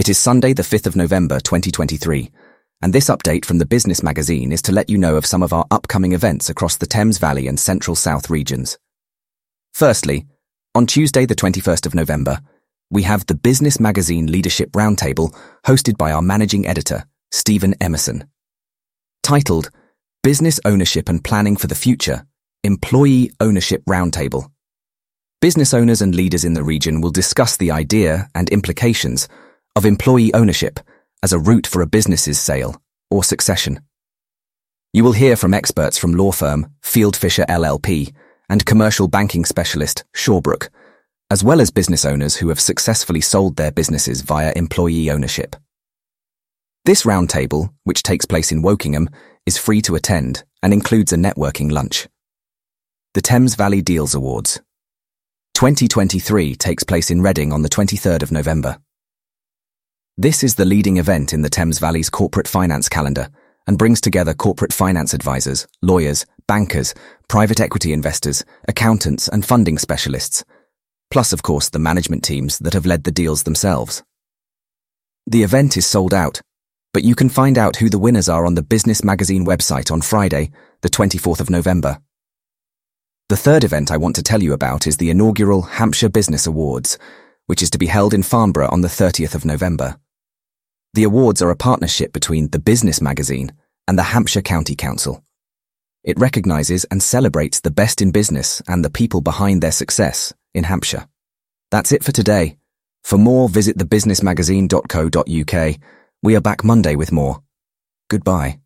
It is Sunday, the 5th of November, 2023, and this update from the Business Magazine is to let you know of some of our upcoming events across the Thames Valley and Central South regions. Firstly, on Tuesday, the 21st of November, we have the Business Magazine Leadership Roundtable hosted by our managing editor, Stephen Emerson. Titled Business Ownership and Planning for the Future Employee Ownership Roundtable. Business owners and leaders in the region will discuss the idea and implications of employee ownership as a route for a business's sale or succession. You will hear from experts from law firm Fieldfisher LLP and commercial banking specialist Shawbrook, as well as business owners who have successfully sold their businesses via employee ownership. This roundtable, which takes place in Wokingham, is free to attend and includes a networking lunch. The Thames Valley Deals Awards 2023 takes place in Reading on the 23rd of November. This is the leading event in the Thames Valley's corporate finance calendar and brings together corporate finance advisors, lawyers, bankers, private equity investors, accountants, and funding specialists, plus, of course, the management teams that have led the deals themselves. The event is sold out, but you can find out who the winners are on the Business Magazine website on Friday, the 24th of November. The third event I want to tell you about is the inaugural Hampshire Business Awards, which is to be held in Farnborough on the 30th of November. The awards are a partnership between the Business Magazine and the Hampshire County Council. It recognises and celebrates the best in business and the people behind their success in Hampshire. That's it for today. For more, visit thebusinessmagazine.co.uk. We are back Monday with more. Goodbye.